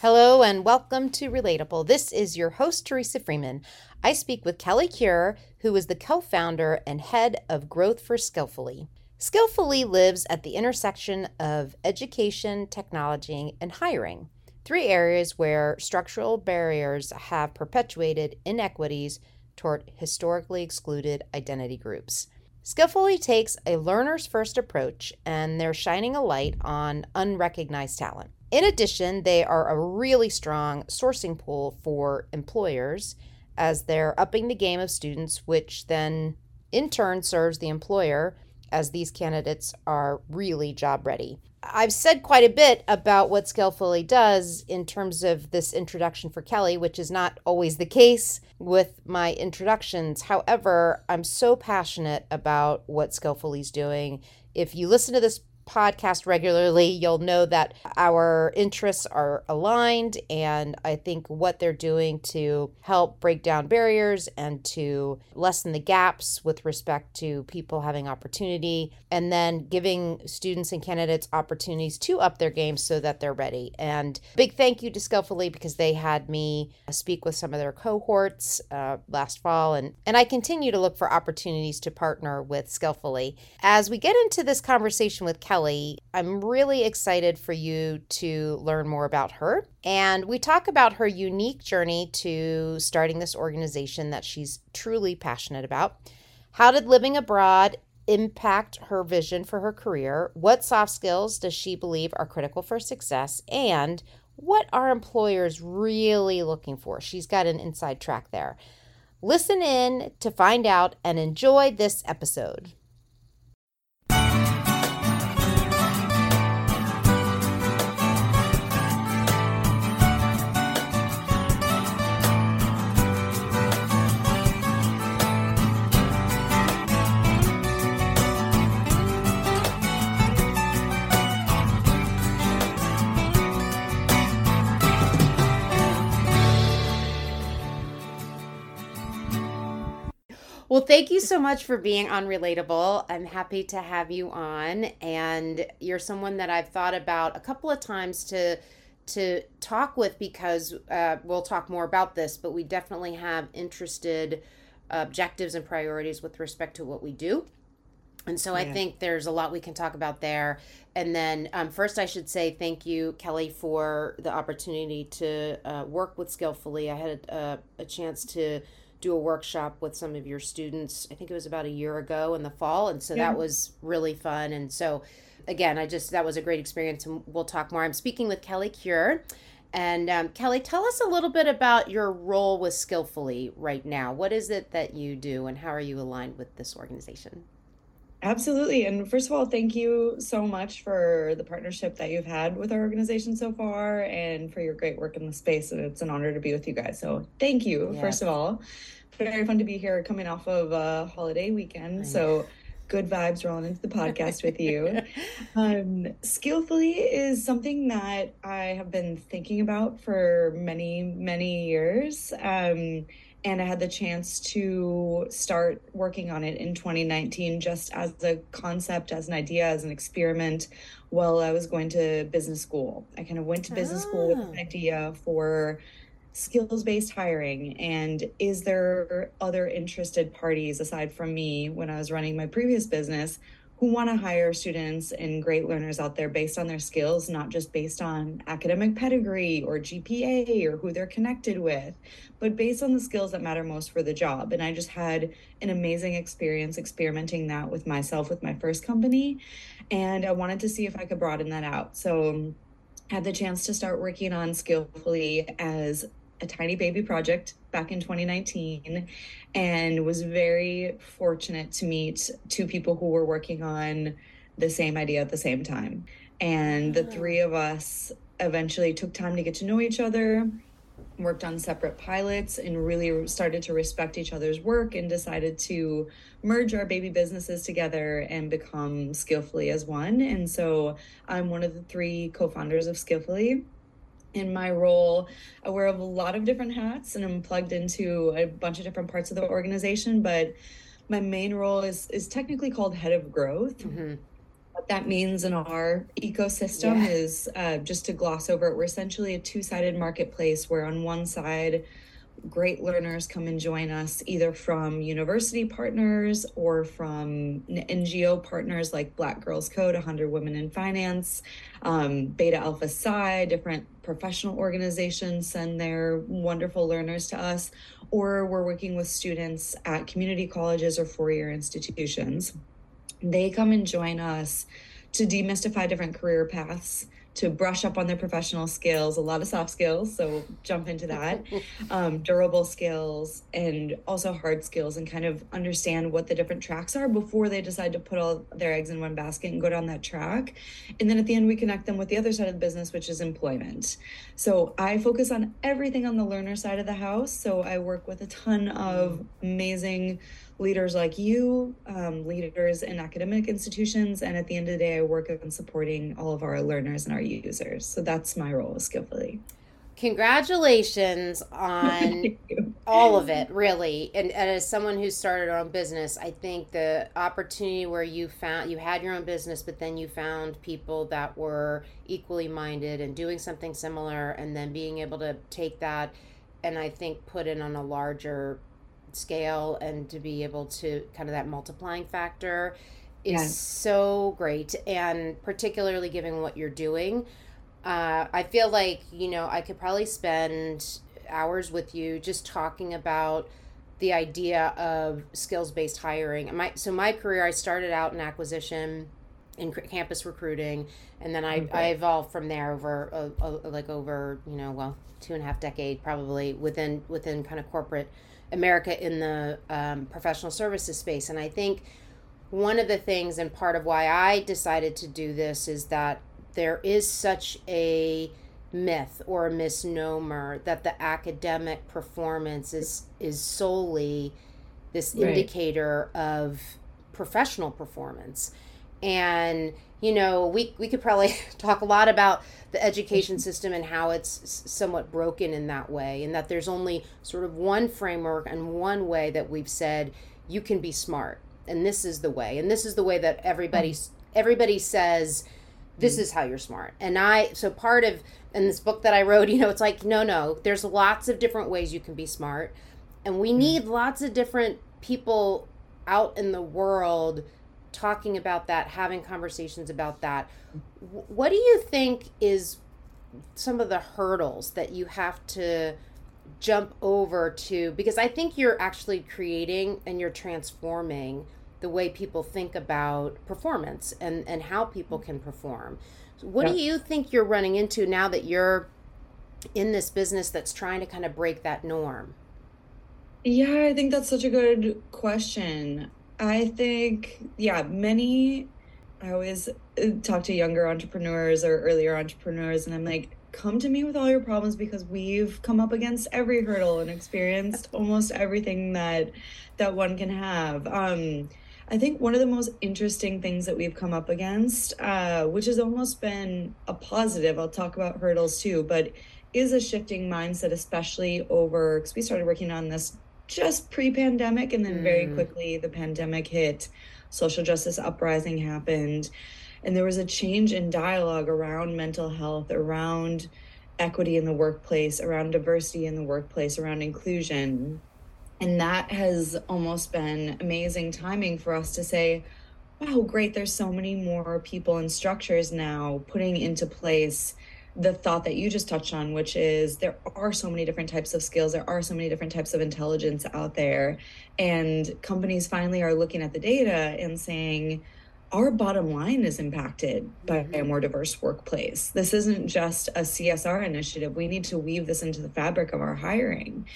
Hello and welcome to Relatable. This is your host, Teresa Freeman. I speak with Kelly Cure, who is the co founder and head of growth for Skillful.ly. Skillful.ly lives at the intersection of education, technology, and hiring, three areas where structural barriers have perpetuated inequities toward historically excluded identity groups. Skillful.ly takes a learner's first approach and they're shining a light on unrecognized talent. In addition, they are a really strong sourcing pool for employers as they're upping the game of students, which then in turn serves the employer as these candidates are really job ready. I've said quite a bit about what Skillful.ly does in terms of this introduction for Kelly, which is not always the case with my introductions. However, I'm so passionate about what Skillful.ly's doing. If you listen to this podcast regularly, you'll know that our interests are aligned. And I think what they're doing to help break down barriers and to lessen the gaps with respect to people having opportunity, and then giving students and candidates opportunities to up their game so that they're ready. And big thank you to Skillful.ly because they had me speak with some of their cohorts uh, last fall. And, and I continue to look for opportunities to partner with Skillful.ly. As we get into this conversation with Kelly, Kelly. I'm really excited for you to learn more about her. And we talk about her unique journey to starting this organization that she's truly passionate about. How did living abroad impact her vision for her career? What soft skills does she believe are critical for success? And what are employers really looking for? She's got an inside track there. Listen in to find out and enjoy this episode. Well, thank you so much for being on Relatable. I'm happy to have you on, and you're someone that I've thought about a couple of times to to talk with because uh, we'll talk more about this, but we definitely have interested objectives and priorities with respect to what we do. And so yeah. I think there's a lot we can talk about there. And then um, first, I should say thank you, Kelly, for the opportunity to uh, work with Skillful.ly. I had a, a chance to do a workshop with some of your students. I think it was about a year ago in the fall, and so yeah. that was really fun. And so, again, I just that was a great experience, and we'll talk more. I'm speaking with Kelly Cure. And um, Kelly, tell us a little bit about your role with Skillful.ly right now. What is it that you do, and how are you aligned with this organization? Absolutely. And first of all, thank you so much for the partnership that you've had with our organization so far and for your great work in the space. And it's an honor to be with you guys. So thank you, yes. first of all. Very fun to be here coming off of a holiday weekend. So good vibes rolling into the podcast with you. Um, Skillful.ly is something that I have been thinking about for many, many years. Um, and I had the chance to start working on it in 2019 just as a concept, as an idea, as an experiment while I was going to business school. I kind of went to business ah. school with an ah. idea for skills based hiring and is there other interested parties aside from me when I was running my previous business who want to hire students and great learners out there based on their skills, not just based on academic pedigree or GPA or who they're connected with, but based on the skills that matter most for the job. And I just had an amazing experience experimenting that with myself with my first company. And I wanted to see if I could broaden that out. So I had the chance to start working on Skillful.ly as a tiny baby project back in 2019 and was very fortunate to meet two people who were working on the same idea at the same time. And the three of us eventually took time to get to know each other, worked on separate pilots, and really started to respect each other's work and decided to merge our baby businesses together and become Skillful.ly as one. And so I'm one of the three co founders of Skillful.ly in my role, I wear a lot of different hats and I'm plugged into a bunch of different parts of the organization. But my main role is is technically called head of growth. Mm-hmm. what that means in our ecosystem yeah. is uh, just to gloss over it, we're essentially a two sided marketplace where on one side, great learners come and join us either from university partners or from NGO partners like Black Girls Code, 100 Women in Finance, um, Beta Alpha Psi, different professional organizations send their wonderful learners to us, or we're working with students at community colleges or four year institutions. They come and join us to demystify different career paths to brush up on their professional skills, a lot of soft skills, so jump into that, um, durable skills, and also hard skills, and kind of understand what the different tracks are before they decide to put all their eggs in one basket and go down that track. And then at the end, we connect them with the other side of the business, which is employment. So I focus on everything on the learner side of the house. So I work with a ton of amazing leaders like you, um, leaders in academic institutions, and at the end of the day, I work on supporting all of our learners and our users. So that's my role Skillful.ly. Congratulations on all of it, really. And, and, as someone who started her own business, I think the opportunity where you found you had your own business, but then you found people that were equally minded and doing something similar, and then being able to take that and I think put it on a larger scale and to be able to kind of that multiplying factor is yes. so great and particularly given what you're doing uh, i feel like you know i could probably spend hours with you just talking about the idea of skills based hiring my so my career i started out in acquisition in campus recruiting and then i, okay. I evolved from there over a, a, like over you know well two and a half decade probably within within kind of corporate America in the um, professional services space. And I think one of the things and part of why I decided to do this is that there is such a myth or a misnomer that the academic performance is is solely this right. indicator of professional performance and you know we we could probably talk a lot about the education system and how it's somewhat broken in that way and that there's only sort of one framework and one way that we've said you can be smart and this is the way and this is the way that everybody everybody says this mm. is how you're smart and i so part of in this book that i wrote you know it's like no no there's lots of different ways you can be smart and we mm. need lots of different people out in the world talking about that, having conversations about that. What do you think is some of the hurdles that you have to jump over to? Because I think you're actually creating and you're transforming the way people think about performance and, and how people can perform. What yeah. do you think you're running into now that you're in this business that's trying to kind of break that norm? Yeah, I think that's such a good question. I think, yeah, many, I always uh, talk to younger entrepreneurs or earlier entrepreneurs, and I'm like, come to me with all your problems because we've come up against every hurdle and experienced almost everything that that one can have. Um, I think one of the most interesting things that we've come up against, uh, which has almost been a positive, I'll talk about hurdles too, but is a shifting mindset, especially over because we started working on this just pre-pandemic and then very mm. quickly the pandemic hit social justice uprising happened and there was a change in dialogue around mental health around equity in the workplace around diversity in the workplace around inclusion and that has almost been amazing timing for us to say wow great there's so many more people and structures now putting into place the thought that you just touched on, which is there are so many different types of skills, there are so many different types of intelligence out there. And companies finally are looking at the data and saying, our bottom line is impacted by mm-hmm. a more diverse workplace. This isn't just a CSR initiative. We need to weave this into the fabric of our hiring.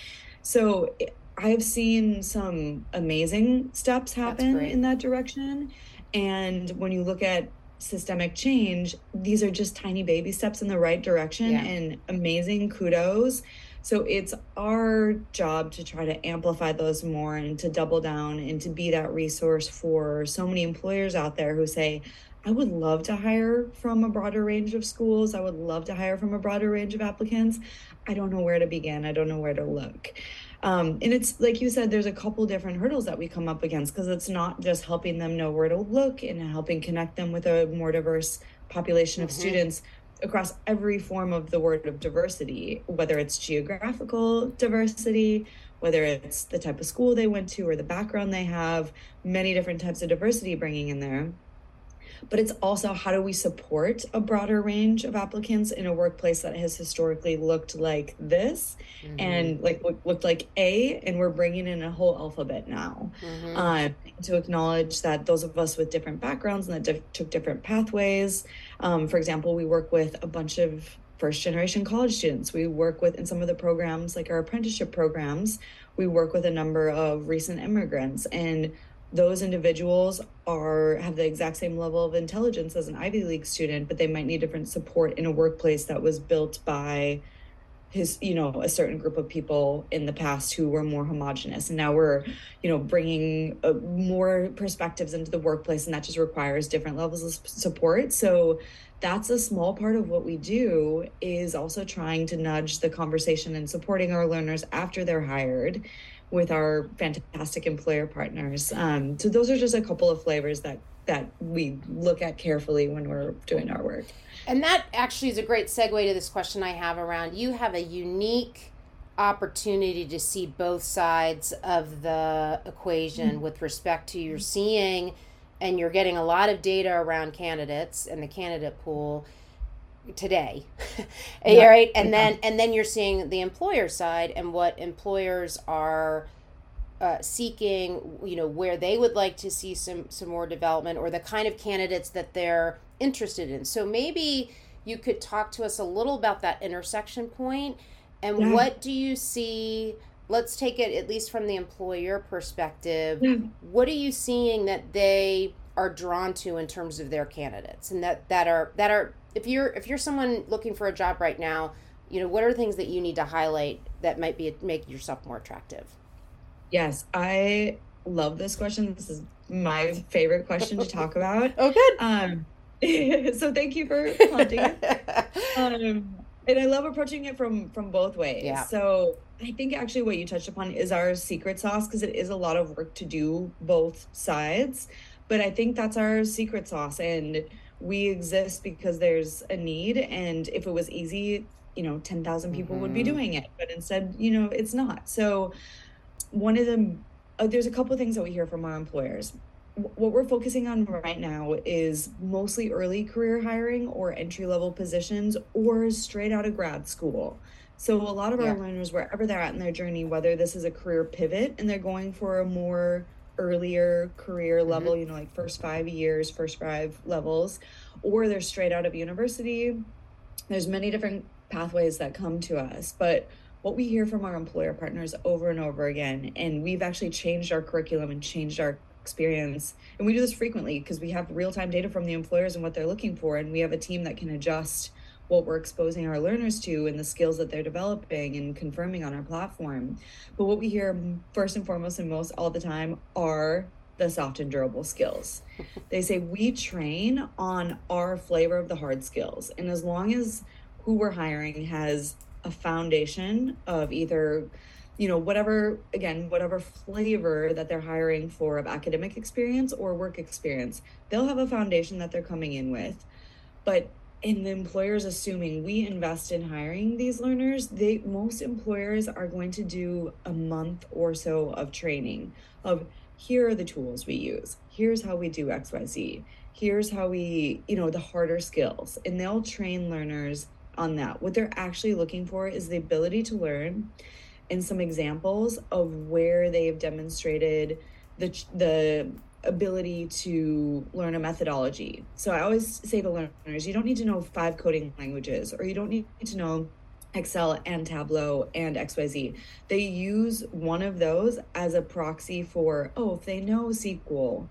So I've seen some amazing steps happen in that direction. And when you look at systemic change, these are just tiny baby steps in the right direction yeah. and amazing kudos. So it's our job to try to amplify those more and to double down and to be that resource for so many employers out there who say, I would love to hire from a broader range of schools. I would love to hire from a broader range of applicants. I don't know where to begin. I don't know where to look. Um, and it's like you said, there's a couple different hurdles that we come up against because it's not just helping them know where to look and helping connect them with a more diverse population of mm-hmm. students across every form of the word of diversity, whether it's geographical diversity, whether it's the type of school they went to or the background they have, many different types of diversity bringing in there but it's also how do we support a broader range of applicants in a workplace that has historically looked like this mm-hmm. and like looked like A, and we're bringing in a whole alphabet now mm-hmm. uh, to acknowledge that those of us with different backgrounds and that diff- took different pathways. Um, for example, we work with a bunch of first generation college students. We work with in some of the programs like our apprenticeship programs. We work with a number of recent immigrants and those individuals are have the exact same level of intelligence as an Ivy League student, but they might need different support in a workplace that was built by his you know a certain group of people in the past who were more homogenous. And now we're you know bringing uh, more perspectives into the workplace and that just requires different levels of support. So that's a small part of what we do is also trying to nudge the conversation and supporting our learners after they're hired with our fantastic employer partners. Um, so those are just a couple of flavors that that we look at carefully when we're doing our work. And that actually is a great segue to this question I have around you have a unique opportunity to see both sides of the equation mm-hmm. with respect to you're seeing and you're getting a lot of data around candidates and the candidate pool today yeah. right and then and then you're seeing the employer side and what employers are uh, seeking you know where they would like to see some some more development or the kind of candidates that they're interested in so maybe you could talk to us a little about that intersection point and yeah. what do you see let's take it at least from the employer perspective yeah. what are you seeing that they are drawn to in terms of their candidates and that that are that are if you're if you're someone looking for a job right now, you know, what are things that you need to highlight that might be make yourself more attractive? Yes, I love this question. This is my favorite question to talk about. oh, good. Um, so thank you for prompting um, and I love approaching it from from both ways. Yeah. So I think actually what you touched upon is our secret sauce because it is a lot of work to do both sides. But I think that's our secret sauce and we exist because there's a need and if it was easy you know 10,000 people mm-hmm. would be mm-hmm. doing it but instead you know it's not so one of the uh, there's a couple of things that we hear from our employers what we're focusing on right now is mostly early career hiring or entry level positions or straight out of grad school so a lot of yeah. our learners wherever they're at in their journey whether this is a career pivot and they're going for a more earlier career mm-hmm. level, you know, like first five years, first five levels, or they're straight out of university. There's many different pathways that come to us, but what we hear from our employer partners over and over again, and we've actually changed our curriculum and changed our experience. And we do this frequently because we have real time data from the employers and what they're looking for. And we have a team that can adjust what we're exposing our learners to and the skills that they're developing and confirming on our platform. But what we hear first and foremost and most all the time are the soft and durable skills. they say we train on our flavor of the hard skills. And as long as who we're hiring has a foundation of either you know whatever again whatever flavor that they're hiring for of academic experience or work experience they'll have a foundation that they're coming in with but and the employers assuming we invest in hiring these learners they most employers are going to do a month or so of training of here are the tools we use. Here's how we do xyz here's how we you know the harder skills. And they'll train learners on that. What they're actually looking for is the ability to learn and some examples of where they've demonstrated the the ability to learn a methodology. So I always say to learners, you don't need to know five coding languages or you don't need to know Excel and Tableau and XYZ. They use one of those as a proxy for, oh, if they know SQL,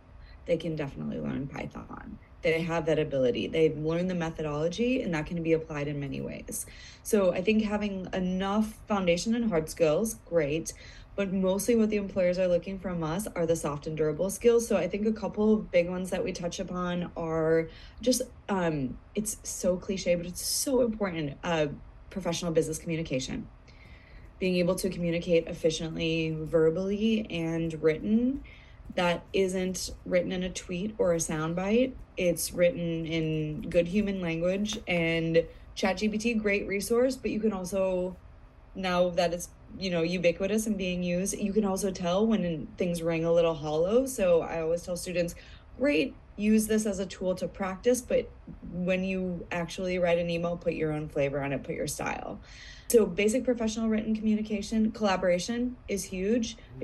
they can definitely learn Python. they have that ability. They've learned the methodology, and that can be applied in many ways. So I think having enough foundation and hard skills, great. But mostly what the employers are looking from us are the soft and durable skills. So I think a couple of big ones that we touch upon are just um, it's so cliche, but it's so important. Uh, professional business communication. Being able to communicate efficiently verbally and written that isn't written in a tweet or a soundbite. It's written in good human language and ChatGPT, great resource, but you can also now that it's you know ubiquitous and being used, you can also tell when things ring a little hollow. So I always tell students, great, use this as a tool to practice, but when you actually write an email, put your own flavor on it, put your style. So basic professional written communication, collaboration is huge mm-hmm.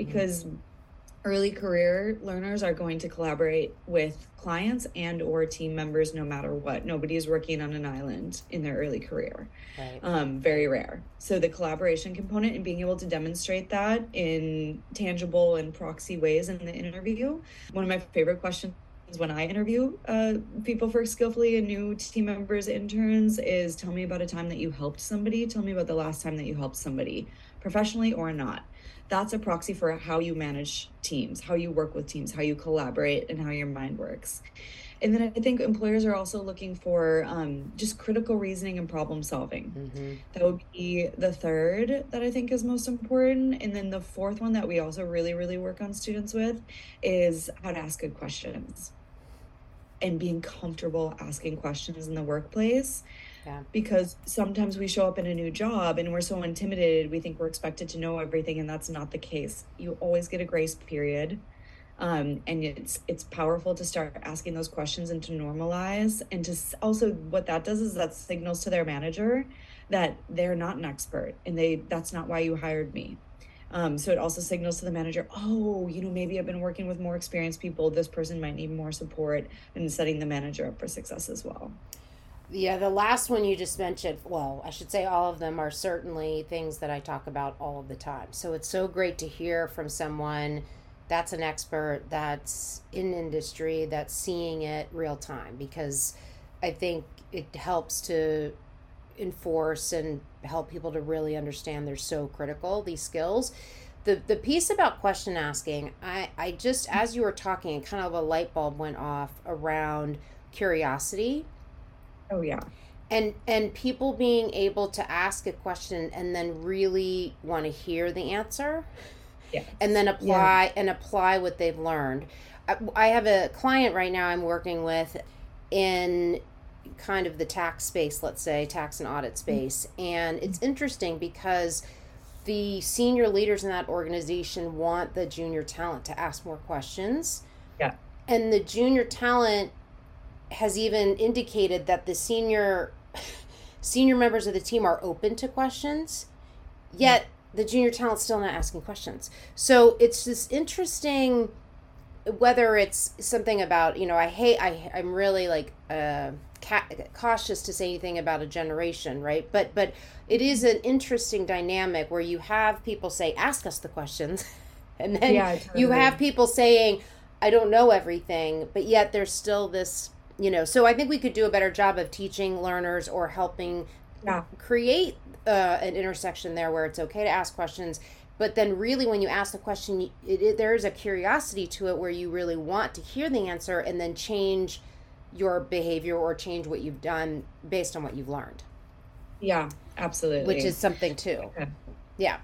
Early career learners are going to collaborate with clients and or team members no matter what. Nobody is working on an island in their early career. Right. um, very rare. So the collaboration component and being able to demonstrate that in tangible and proxy ways in the interview. One of my favorite questions when I interview uh, people for Skillful.ly and new team members, interns, is tell me about a time that you helped somebody. Tell me about the last time that you helped somebody, professionally or not that's a proxy for how you manage teams, how you work with teams, how you collaborate, and how your mind works. And then I think employers are also looking for um, just critical reasoning and problem solving. Mm-hmm. That would be the third that I think is most important. And then the fourth one that we also really, really work on students with is how to ask good questions and being comfortable asking questions in the workplace yeah. Because sometimes we show up in a new job and we're so intimidated, we think we're expected to know everything, and that's not the case. You always get a grace period. Um, and it's it's powerful to start asking those questions and to normalize and to also what that does is that signals to their manager that they're not an expert and they that's not why you hired me um, so it also signals to the manager, oh, you know, maybe I've been working with more experienced people. This person might need more support, and setting the manager up for success as well. Yeah, the last one you just mentioned, well, I should say all of them are certainly things that I talk about all of the time. So it's so great to hear from someone that's an expert, that's in industry, that's seeing it real time because I think it helps to enforce and help people to really understand they're so critical, these skills. The, the piece about question asking, I, I just, as you were talking, kind of a light bulb went off around curiosity Oh yeah. And and people being able to ask a question and then really want to hear the answer. Yes. And then apply yeah. and apply what they've learned. I, I have a client right now I'm working with in kind of the tax space, let's say, tax and audit space. Mm-hmm. And it's interesting because the senior leaders in that organization want the junior talent to ask more questions. Yeah. And the junior talent has even indicated that the senior senior members of the team are open to questions, yet the junior talent's still not asking questions. So it's this interesting whether it's something about you know I hate I I'm really like uh, ca- cautious to say anything about a generation, right? But but it is an interesting dynamic where you have people say ask us the questions, and then yeah, totally. you have people saying I don't know everything, but yet there's still this you know so i think we could do a better job of teaching learners or helping yeah. create uh, an intersection there where it's okay to ask questions but then really when you ask the question it, it, there is a curiosity to it where you really want to hear the answer and then change your behavior or change what you've done based on what you've learned. Yeah absolutely. Which is something too. Yeah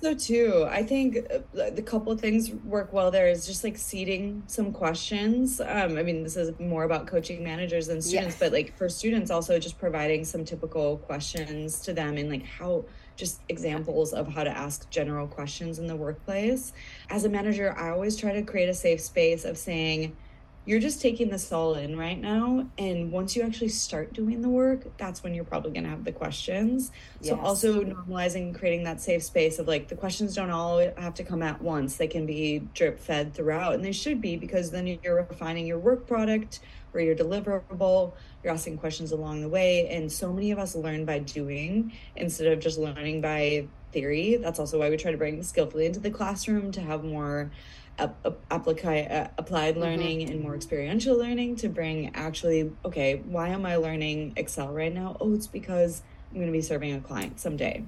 so too i think uh, the couple of things work well there is just like seeding some questions um, i mean this is more about coaching managers than students yes. but like for students also just providing some typical questions to them and like how just examples of how to ask general questions in the workplace as a manager i always try to create a safe space of saying you're just taking this all in right now and once you actually start doing the work that's when you're probably going to have the questions. Yes. so also normalizing creating that safe space of like the questions don't all have to come at once. They can be drip fed throughout and they should be because then you're refining your work product or your deliverable. You're asking questions along the way and so many of us learn by doing instead of just learning by theory. That's also why we try to bring Skillful.ly into the classroom to have more apply, uh, applied mm-hmm. learning mm-hmm. and more experiential learning to bring actually okay why am i learning excel right now oh it's because i'm going to be serving a client someday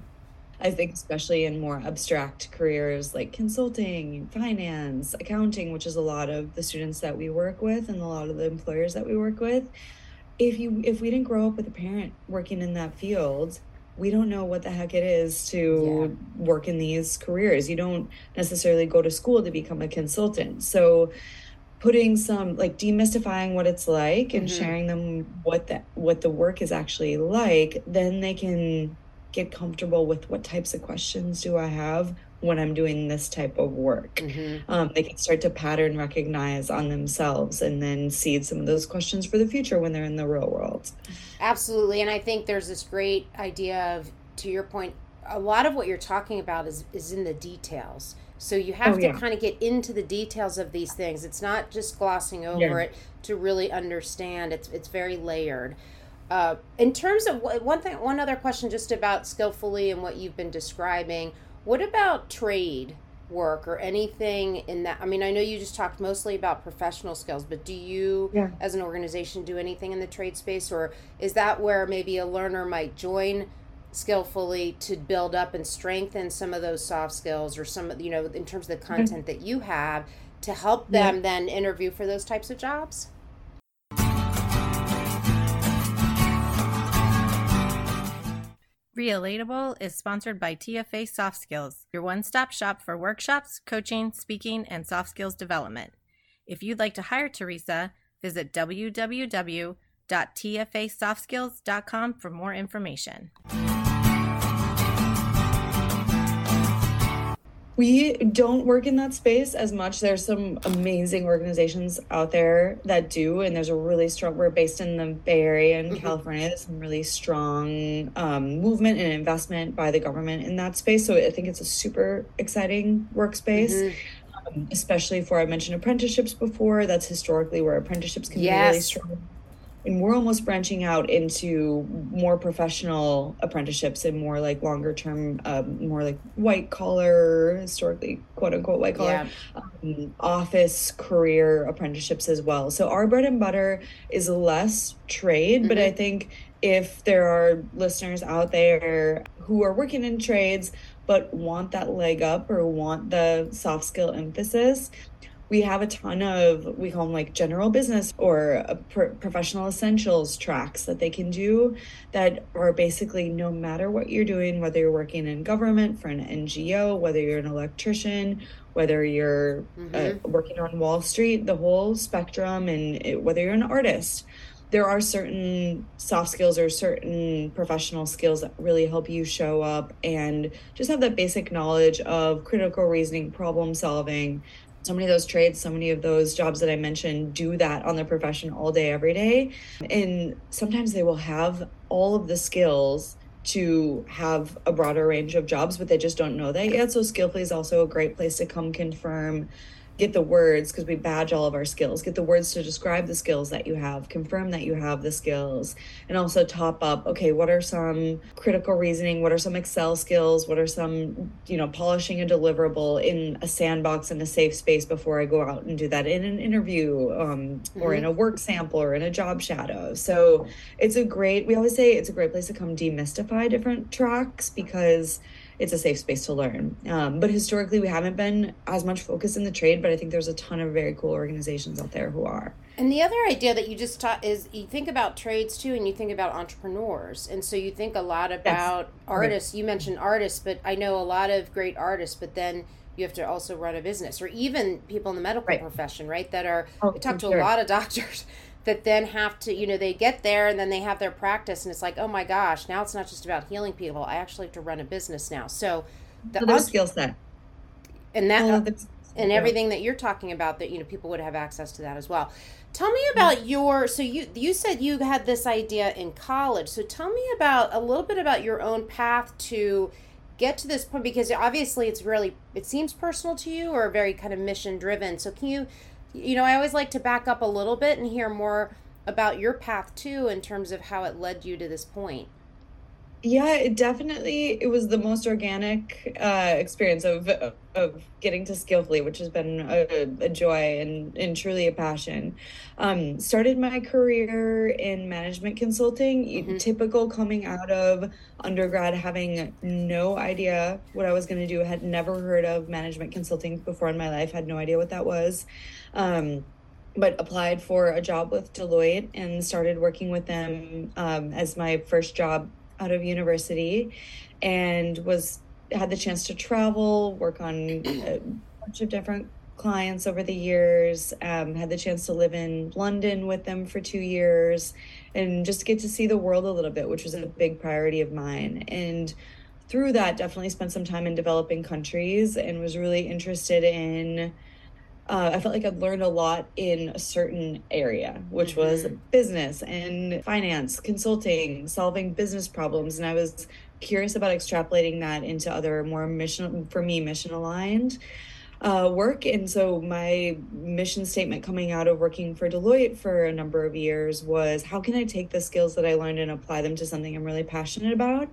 i think especially in more abstract careers like consulting finance accounting which is a lot of the students that we work with and a lot of the employers that we work with if you if we didn't grow up with a parent working in that field we don't know what the heck it is to yeah. work in these careers. You don't necessarily go to school to become a consultant. So putting some like demystifying what it's like and mm-hmm. sharing them what the what the work is actually like, then they can get comfortable with what types of questions do I have when I'm doing this type of work. Mm-hmm. Um, they can start to pattern recognize on themselves and then seed some of those questions for the future when they're in the real world. Absolutely. And I think there's this great idea of, to your point, a lot of what you're talking about is, is in the details. So you have oh, to yeah. kind of get into the details of these things. It's not just glossing over yeah. it to really understand. It's it's very layered. Uh, in terms of one thing, one other question, just about Skillful.ly and what you've been describing. What about trade work or anything in that? I mean, I know you just talked mostly about professional skills, but do you, yeah. as an organization, do anything in the trade space, or is that where maybe a learner might join? Skillful.ly to build up and strengthen some of those soft skills or some of you know in terms of the mm-hmm. content that you have to help them yeah. then interview for those types of jobs Relatable is sponsored by TFA Soft Skills, your one stop shop for workshops, coaching, speaking, and soft skills development. If you'd like to hire Teresa, visit www.tfasoftskills.com for more information. We don't work in that space as much there's some amazing organizations out there that do and there's a really strong we're based in the bay area in mm-hmm. california there's some really strong um, movement and investment by the government in that space so i think it's a super exciting workspace mm-hmm. um, especially for i mentioned apprenticeships before that's historically where apprenticeships can yes. be really strong and we're almost branching out into more professional apprenticeships and more like longer term um, more like white collar historically quote unquote white collar yeah. um, office career apprenticeships as well so our bread and butter is less trade mm-hmm. but i think if there are listeners out there who are working in trades but want that leg up or want the soft skill emphasis we have a ton of we call them like general business or pro- professional essentials tracks that they can do that are basically no matter what you're doing whether you're working in government for an ngo whether you're an electrician whether you're uh, mm-hmm. uh, working on wall street the whole spectrum and it, whether you're an artist there are certain soft skills or certain professional skills that really help you show up and just have that basic knowledge of critical reasoning problem solving so many of those trades, so many of those jobs that I mentioned do that on their profession all day, every day. And sometimes they will have all of the skills to have a broader range of jobs, but they just don't know that yet. So Skillful.ly is also a great place to come confirm get the words because we badge all of our skills get the words to describe the skills that you have confirm that you have the skills and also top up okay what are some critical reasoning what are some excel skills what are some you know polishing a deliverable in a sandbox in a safe space before i go out and do that in an interview um, mm-hmm. or in a work sample or in a job shadow so it's a great we always say it's a great place to come demystify different tracks because it's a safe space to learn. Um, but historically, we haven't been as much focused in the trade, but I think there's a ton of very cool organizations out there who are. And the other idea that you just taught is you think about trades too, and you think about entrepreneurs. And so you think a lot about yes. artists. You mentioned artists, but I know a lot of great artists, but then you have to also run a business or even people in the medical right. profession, right? That are, oh, I talk to sure. a lot of doctors that then have to, you know, they get there and then they have their practice and it's like, oh my gosh, now it's not just about healing people. I actually have to run a business now. So the so skill set. And that, uh, and everything that you're talking about that, you know, people would have access to that as well. Tell me about your, so you, you said you had this idea in college. So tell me about a little bit about your own path to, get to this point because obviously it's really it seems personal to you or very kind of mission driven so can you you know, I always like to back up a little bit and hear more about your path too in terms of how it led you to this point. Yeah, it definitely it was the most organic uh, experience of of getting to Skillful.ly, which has been a, a joy and, and truly a passion. Um, started my career in management consulting, mm-hmm. typical coming out of undergrad, having no idea what I was going to do. Had never heard of management consulting before in my life. Had no idea what that was. Um, but applied for a job with Deloitte and started working with them um, as my first job out of university and was had the chance to travel, work on a bunch of different clients over the years. Um, had the chance to live in London with them for two years, and just get to see the world a little bit, which was a big priority of mine. And through that, definitely spent some time in developing countries, and was really interested in uh, I felt like I'd learned a lot in a certain area, which mm-hmm. was business and finance, consulting, solving business problems. And I was curious about extrapolating that into other more mission, for me, mission aligned uh, work. And so my mission statement coming out of working for Deloitte for a number of years was how can I take the skills that I learned and apply them to something I'm really passionate about?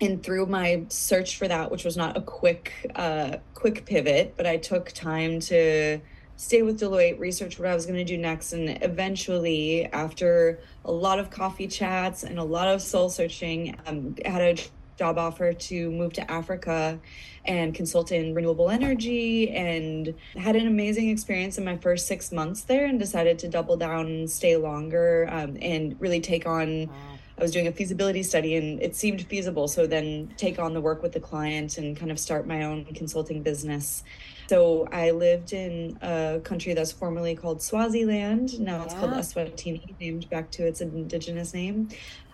And through my search for that which was not a quick uh, quick pivot but i took time to stay with deloitte research what i was going to do next and eventually after a lot of coffee chats and a lot of soul searching um, had a job offer to move to africa and consult in renewable energy and had an amazing experience in my first six months there and decided to double down and stay longer um, and really take on wow I was doing a feasibility study and it seemed feasible. So then take on the work with the client and kind of start my own consulting business. So I lived in a country that's formerly called Swaziland. Now it's yeah. called Eswatini, named back to its indigenous name.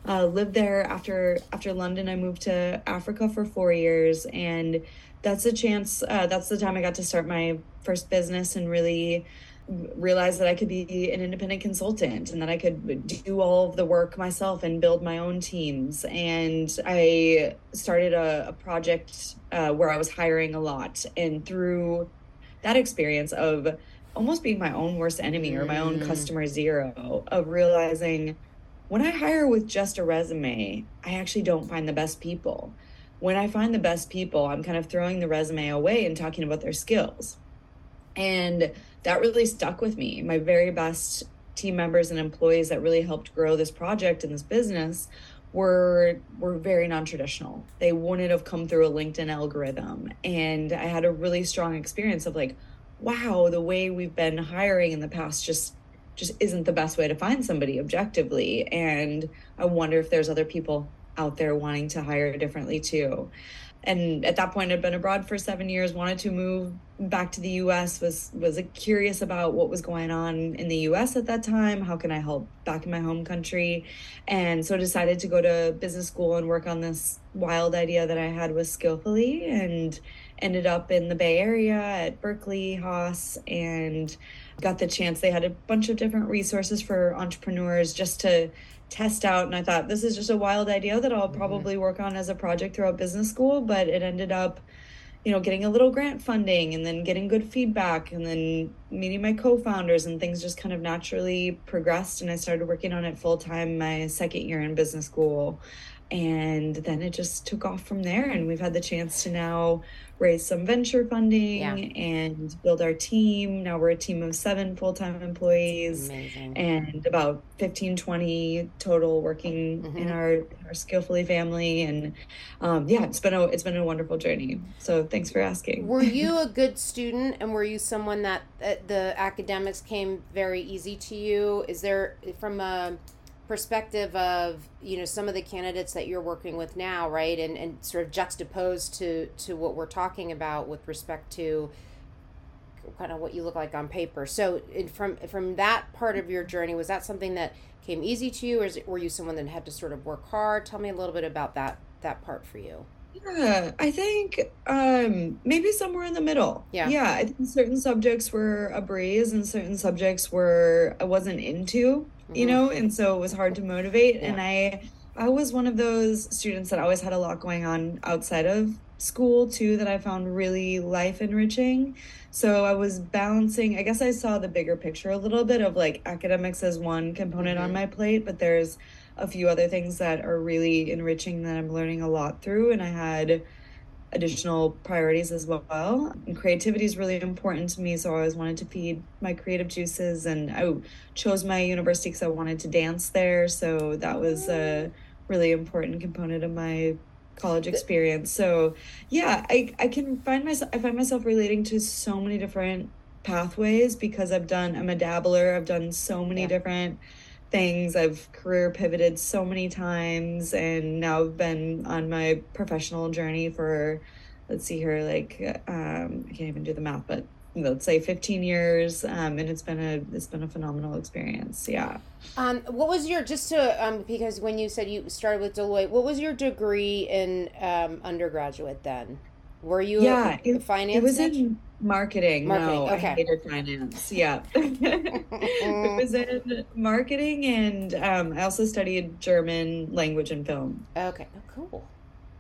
Uh, lived there after after London. I moved to Africa for four years, and that's a chance. Uh, that's the time I got to start my first business and really realized that I could be an independent consultant and that I could do all of the work myself and build my own teams. And I started a, a project uh, where I was hiring a lot. And through that experience of almost being my own worst enemy or my own mm. customer zero, of realizing when I hire with just a resume, I actually don't find the best people. When I find the best people, I'm kind of throwing the resume away and talking about their skills. And that really stuck with me. My very best team members and employees that really helped grow this project and this business were were very non-traditional. They wouldn't have come through a LinkedIn algorithm. And I had a really strong experience of like, wow, the way we've been hiring in the past just just isn't the best way to find somebody objectively. And I wonder if there's other people out there wanting to hire differently too and at that point i'd been abroad for seven years wanted to move back to the us was was curious about what was going on in the us at that time. How can i help back in my home country? And so decided to go to business school and work on this wild idea that i had with Skillful.ly and ended up in the bay area at berkeley haas and got the chance. They had a bunch of different resources for entrepreneurs just to test out and I thought this is just a wild idea that I'll mm-hmm. probably work on as a project throughout business school, but it ended up you know getting a little grant funding and then getting good feedback and then meeting my co-founders and things just kind of naturally progressed and I started working on it full time my second year in business school. And then it just took off from there and we've had the chance to now raise some venture funding yeah. and build our team. Now we're a team of seven full time employees and about 15, 20 total working mm-hmm. in our, our Skillful.ly family. And um, yeah, it's been a it's been a wonderful journey. So thanks for asking. Were you a good student and were you someone that uh, the academics came very easy to you? Is there from a perspective of you know some of the candidates that you're working with now right? And and sort of juxtaposed to to what we're talking about with respect to kind of what you look like on paper. So from from that part of your journey was that something that came easy to you or it, were you someone that had to sort of work hard? Tell me a little bit about that that part for you. Yeah i think um maybe somewhere in the middle. Yeah. Yeah i think certain subjects were a breeze and certain subjects were i wasn't into mm-hmm. you know, and so it was hard to motivate. Yeah. And I, I was one of those students that always had a lot going on outside of school too that I found really life enriching. So I was balancing, I guess I saw the bigger picture a little bit of like academics as one component mm-hmm. on my plate, but there's a few other things that are really enriching that I'm learning a lot through. And I had additional priorities as well. And creativity is really important to me, so I always wanted to feed my creative juices. And I chose my university because I wanted to dance there, so that was a really important component of my college experience. So yeah, I I can find myself I find myself relating to so many different pathways because I've done I'm a dabbler. I've done so many yeah. different things. I've career pivoted so many times and now I've been on my professional journey for let's see here like um I can't even do the math but let's say 15 years um, and it's been a it's been a phenomenal experience yeah um, what was your just to um, because when you said you started with deloitte what was your degree in um, undergraduate then were you yeah a finance it was in marketing, marketing. no okay. i hated finance yeah it was in marketing and um, i also studied german language and film okay oh, cool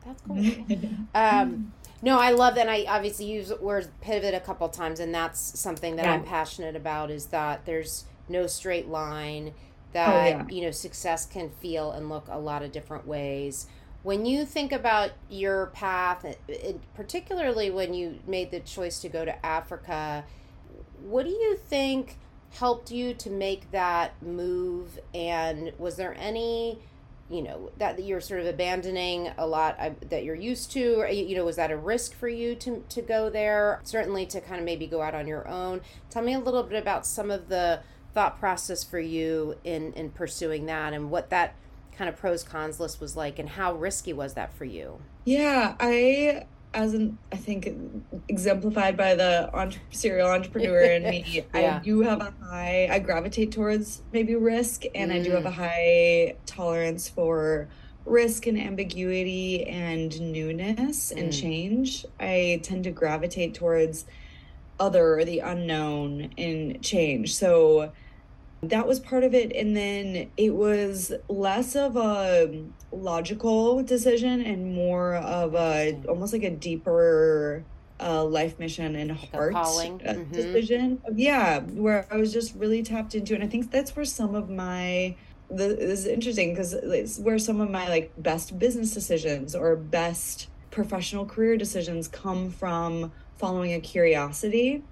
that's cool um no, I love that. And I obviously use word pivot a couple times, and that's something that yeah. I'm passionate about. Is that there's no straight line. That oh, yeah. you know, success can feel and look a lot of different ways. When you think about your path, it, particularly when you made the choice to go to Africa, what do you think helped you to make that move? And was there any you know that you're sort of abandoning a lot that you're used to? Or, you know was that a risk for you to to go there? Certainly to kind of maybe go out on your own. Tell me a little bit about some of the thought process for you in in pursuing that and what that kind of pros cons list was like and how risky was that for you yeah i as an I think exemplified by the entre- serial entrepreneur in me, yeah. I do have a high I gravitate towards maybe risk and mm. I do have a mm. high tolerance for risk and ambiguity and newness mm. and change. I tend to gravitate towards other or the unknown and change. So that was part of it and then it was less of a logical decision and more of a almost like a deeper uh, life mission and heart uh, mm-hmm. decision. Yeah where i was just really tapped into and i think that's where some of my the, this is interesting because it's where some of my like best business decisions or best professional career decisions come from following a curiosity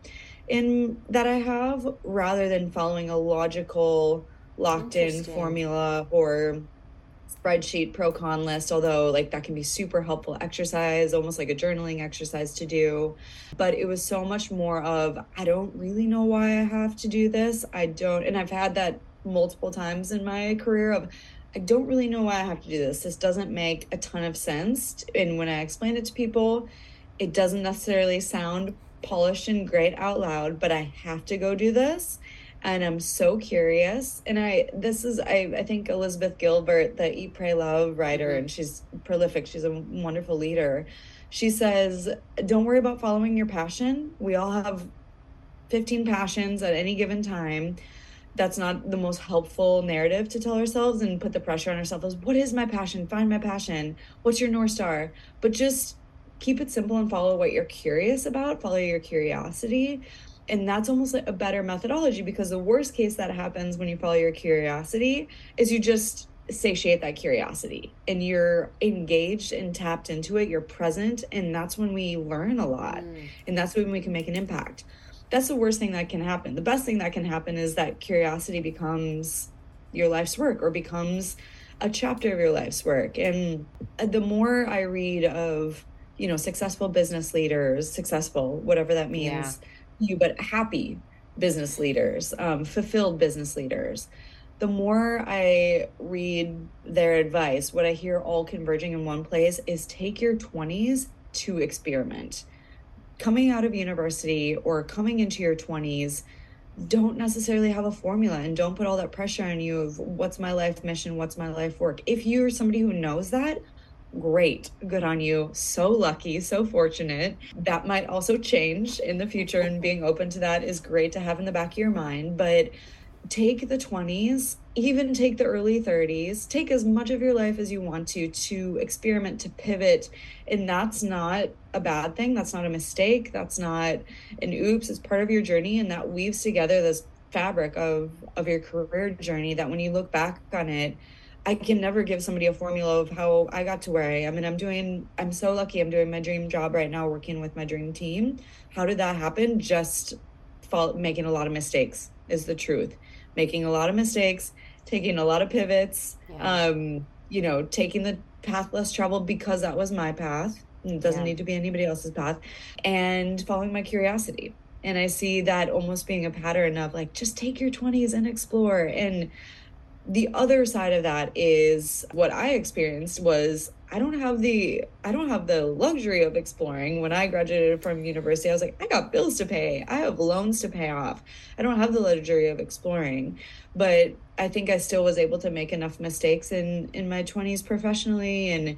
in that I have rather than following a logical locked in formula or spreadsheet pro con list although like that can be super helpful exercise almost like a journaling exercise to do. But it was so much more of i don't really know why i have to do this. I don't and i've had that multiple times in my career of i don't really know why i have to do this. This doesn't make a ton of sense. And when i explain it to people it doesn't necessarily sound polished and great out loud, but I have to go do this. And I'm so curious. And I, this is, I, I think Elizabeth Gilbert, the Eat, Pray, Love writer, mm-hmm. and she's prolific. She's a wonderful leader. She says, don't worry about following your passion. We all have 15 passions at any given time. That's not the most helpful narrative to tell ourselves and put the pressure on ourselves. What is my passion? Find my passion. What's your North Star? But just keep it simple and follow what you're curious about, follow your curiosity. And that's almost like a better methodology because the worst case that happens when you follow your curiosity is you just satiate that curiosity and you're engaged and tapped into it, you're present, and that's when we learn a lot mm. and that's when we can make an impact. That's the worst thing that can happen. The best thing that can happen is that curiosity becomes your life's work or becomes a chapter of your life's work. And the more I read of you know successful business leaders successful whatever that means yeah. you but happy business leaders um, fulfilled business leaders. The more i read their advice what i hear all converging in one place is take your 20s to experiment. Coming out of university or coming into your 20s don't necessarily have a formula and don't put all that pressure on you of what's my life mission what's my life work. If you're somebody who knows that great good on you so lucky so fortunate. That might also change in the future and being open to that is great to have in the back of your mind but take the 20s even take the early 30s take as much of your life as you want to to experiment to pivot and that's not a bad thing that's not a mistake that's not an oops it's part of your journey and that weaves together this fabric of of your career journey that when you look back on it I can never give somebody a formula of how I got to where I am. And I'm doing, I'm so lucky. I'm doing my dream job right now, working with my dream team. How did that happen? Just fall, making a lot of mistakes is the truth. Making a lot of mistakes, taking a lot of pivots, yeah. um, you know, taking the path less traveled because that was my path. It doesn't yeah. need to be anybody else's path. And following my curiosity. And I see that almost being a pattern of like, just take your 20s and explore. And the other side of that is what I experienced was I don't have the I don't have the luxury of exploring. When I graduated from university, I was like, I got bills to pay. I have loans to pay off. I don't have the luxury of exploring. But I think I still was able to make enough mistakes in in my 20s professionally and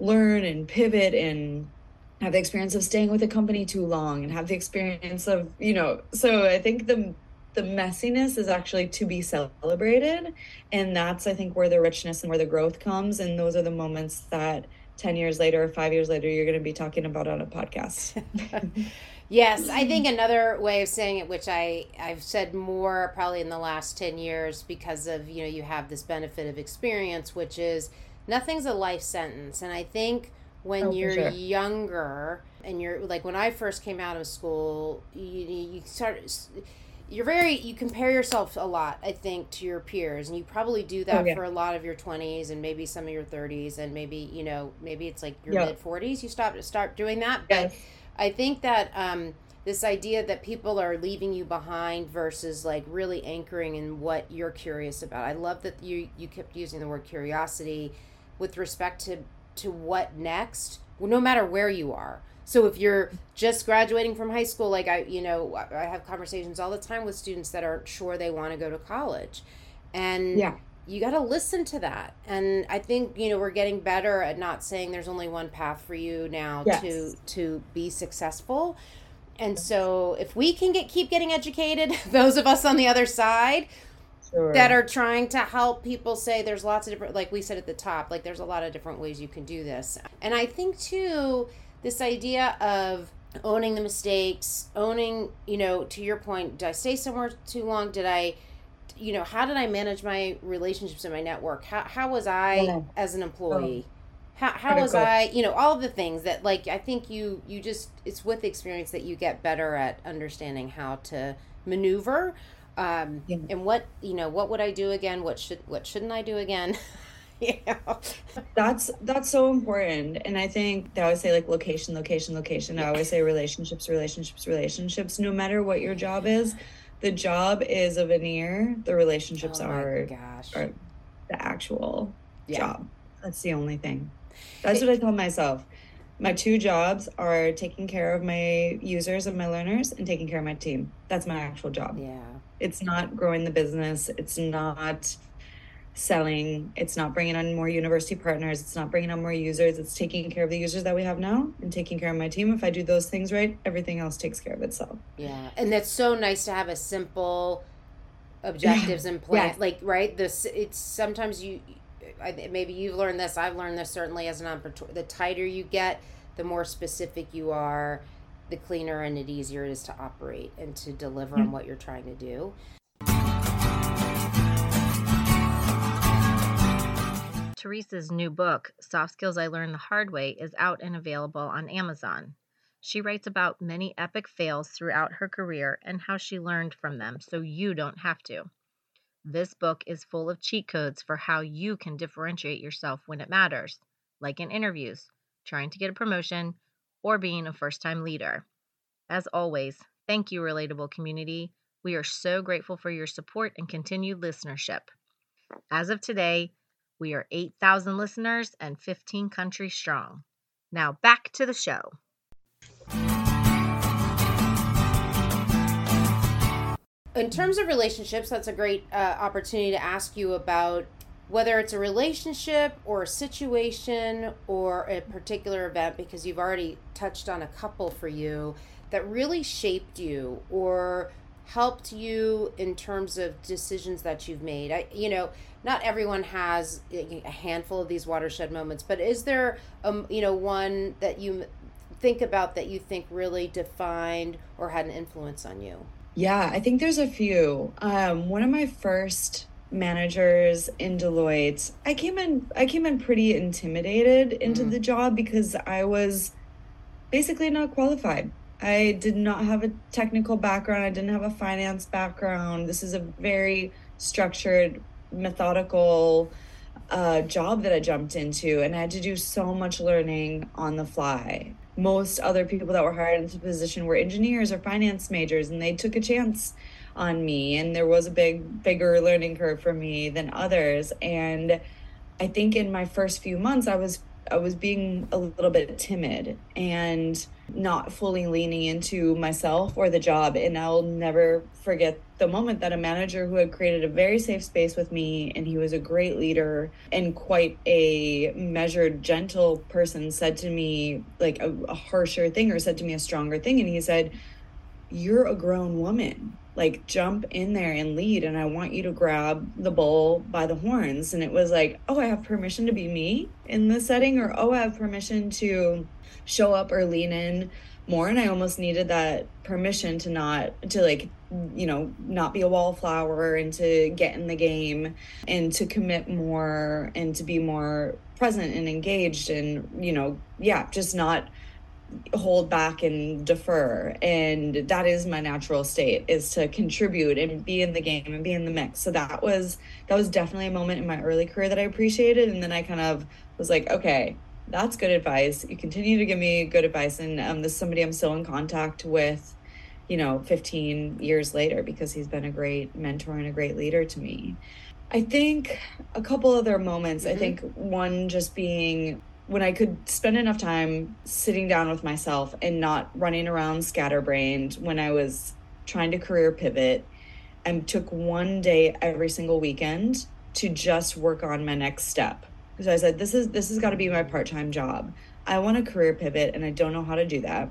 learn and pivot and have the experience of staying with a company too long and have the experience of, you know, so I think the the messiness is actually to be celebrated. And that's i think where the richness and where the growth comes. And those are the moments that 10 years later or 5 years later you're going to be talking about on a podcast. Yes i think another way of saying it which i i've said more probably in the last 10 years because of you know you have this benefit of experience which is nothing's a life sentence. And i think when oh, you're sure. younger and you're like when i first came out of school you, you start you're very you compare yourself a lot i think to your peers and you probably do that oh, yeah. for a lot of your 20s and maybe some of your 30s and maybe you know maybe it's like your yeah. mid 40s you stop start doing that but i think that um this idea that people are leaving you behind versus like really anchoring in what you're curious about i love that you you kept using the word curiosity with respect to to what next no matter where you are so if you're just graduating from high school, like I, you know, I have conversations all the time with students that aren't sure they want to go to college, and yeah. you got to listen to that. And I think you know we're getting better at not saying there's only one path for you now yes. to to be successful. And so if we can get keep getting educated, those of us on the other side, Sure. that are trying to help people say there's lots of different like we said at the top like there's a lot of different ways you can do this and i think too this idea of owning the mistakes, owning, you know, to your point, did I stay somewhere too long? Did I, you know, how did I manage my relationships and my network? How, how was I yeah. as an employee? Oh. How, how was I, you know, all of the things that like, I think you, you just, it's with experience that you get better at understanding how to maneuver. Um, yeah. and what, you know, what would I do again? What should, what shouldn't I do again? That's that's so important. And I think they always say like location, location, location. I always say relationships, relationships, relationships. No matter what your job is, the job is a veneer. The relationships oh are gosh. are the actual yeah. job. That's the only thing. That's what I tell myself. My two jobs are taking care of my users and my learners and taking care of my team. That's my actual job. Yeah. It's not growing the business. It's not selling. It's not bringing on more university partners. It's not bringing on more users. It's taking care of the users that we have now and taking care of my team. If I do those things right, everything else takes care of itself. Yeah. And that's so nice to have a simple objectives yeah. and plan. Yeah. Like, right? This, it's sometimes you, maybe you've learned this. I've learned this certainly as an entrepreneur. The tighter you get, the more specific you are, the cleaner and it easier it is to operate and to deliver mm-hmm. on what you're trying to do. Teresa's new book, Soft Skills I Learned the Hard Way, is out and available on Amazon. She writes about many epic fails throughout her career and how she learned from them so you don't have to. This book is full of cheat codes for how you can differentiate yourself when it matters, like in interviews, trying to get a promotion, or being a first time leader. As always, thank you, Relatable Community. We are so grateful for your support and continued listenership. As of today, we are 8,000 listeners and 15 countries strong. Now back to the show. In terms of relationships, that's a great uh, opportunity to ask you about whether it's a relationship or a situation or a particular event, because you've already touched on a couple for you that really shaped you or helped you in terms of decisions that you've made? I, you know, not everyone has a handful of these watershed moments, but is there, um, you know, one that you think about that you think really defined or had an influence on you? Yeah, I think there's a few. Um, one of my first managers in Deloitte, I came in I came in pretty intimidated into mm. the job because I was basically not qualified. I did not have a technical background. I didn't have a finance background. This is a very structured, methodical uh, job that I jumped into, and I had to do so much learning on the fly. Most other people that were hired into the position were engineers or finance majors, and they took a chance on me and there was a big bigger learning curve for me than others and i think in my first few months i was i was being a little bit timid and not fully leaning into myself or the job and i'll never forget the moment that a manager who had created a very safe space with me and he was a great leader and quite a measured gentle person said to me like a, a harsher thing or said to me a stronger thing and he said you're a grown woman. Like jump in there and lead and i want you to grab the bull by the horns. And it was like oh i have permission to be me in this setting or oh i have permission to show up or lean in more and i almost needed that permission to not to like you know not be a wallflower and to get in the game and to commit more and to be more present and engaged and you know yeah just not hold back and defer. And that is my natural state is to contribute and be in the game and be in the mix. So that was that was definitely a moment in my early career that i appreciated and then i kind of was like okay that's good advice you continue to give me good advice and um, this is somebody i'm still in contact with you know 15 years later because he's been a great mentor and a great leader to me i think a couple other moments mm-hmm. i think one just being when I could spend enough time sitting down with myself and not running around scatterbrained when I was trying to career pivot and took one day every single weekend to just work on my next step. Because I said, this is this has got to be my part-time job. I want a career pivot and I don't know how to do that.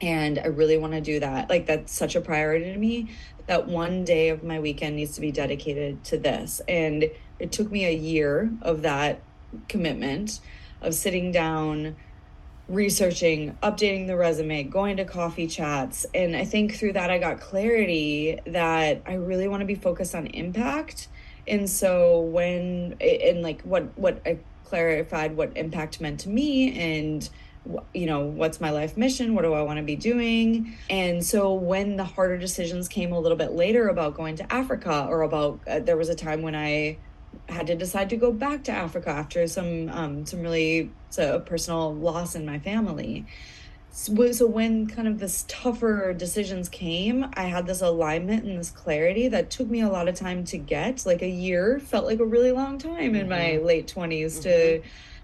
And I really want to do that. Like that's such a priority to me that one day of my weekend needs to be dedicated to this. And it took me a year of that commitment of sitting down, researching, updating the resume, going to coffee chats. And I think through that, I got clarity that I really want to be focused on impact. And so when, and like what, what I clarified what impact meant to me and you know what's my life mission what do i want to be doing and so when the harder decisions came a little bit later about going to africa or about uh, there was a time when i had to decide to go back to Africa after some um, some really so personal loss in my family. So, when kind of this tougher decisions came, I had this alignment and this clarity that took me a lot of time to get. Like a year felt like a really long time mm-hmm. in my mm-hmm. late 20s mm-hmm. to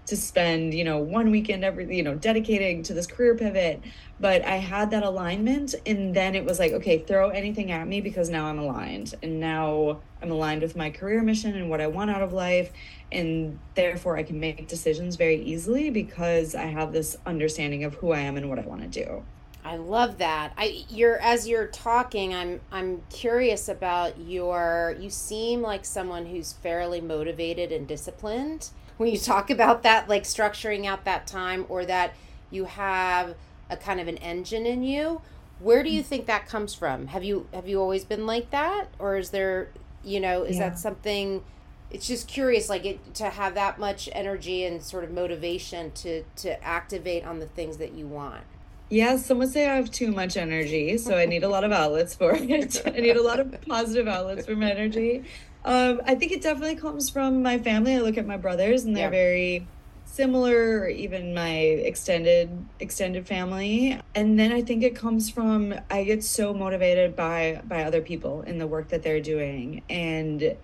to spend, you know, one weekend every, you know, dedicating to this career pivot. But I had that alignment. And then it was like, okay, throw anything at me because now I'm aligned. And now I'm aligned with my career mission and what I want out of life. And therefore, I can make decisions very easily because I have this understanding of who I am and what I want to do. I love that. I you're as you're talking, I'm I'm curious about your you seem like someone who's fairly motivated and disciplined when you talk about that, like structuring out that time or that you have a kind of an engine in you. Where do you think that comes from? Have you have you always been like that, or is there, you know, is yeah. that something? It's just curious, like it to have that much energy and sort of motivation to to activate on the things that you want. Yeah, some would say I have too much energy, so I need a lot of outlets for it. I need a lot of positive outlets for my energy. Um, I think it definitely comes from my family. I look at my brothers, and they're yeah. very similar, or even my extended extended family. And then I think it comes from I get so motivated by by other people in the work that they're doing, and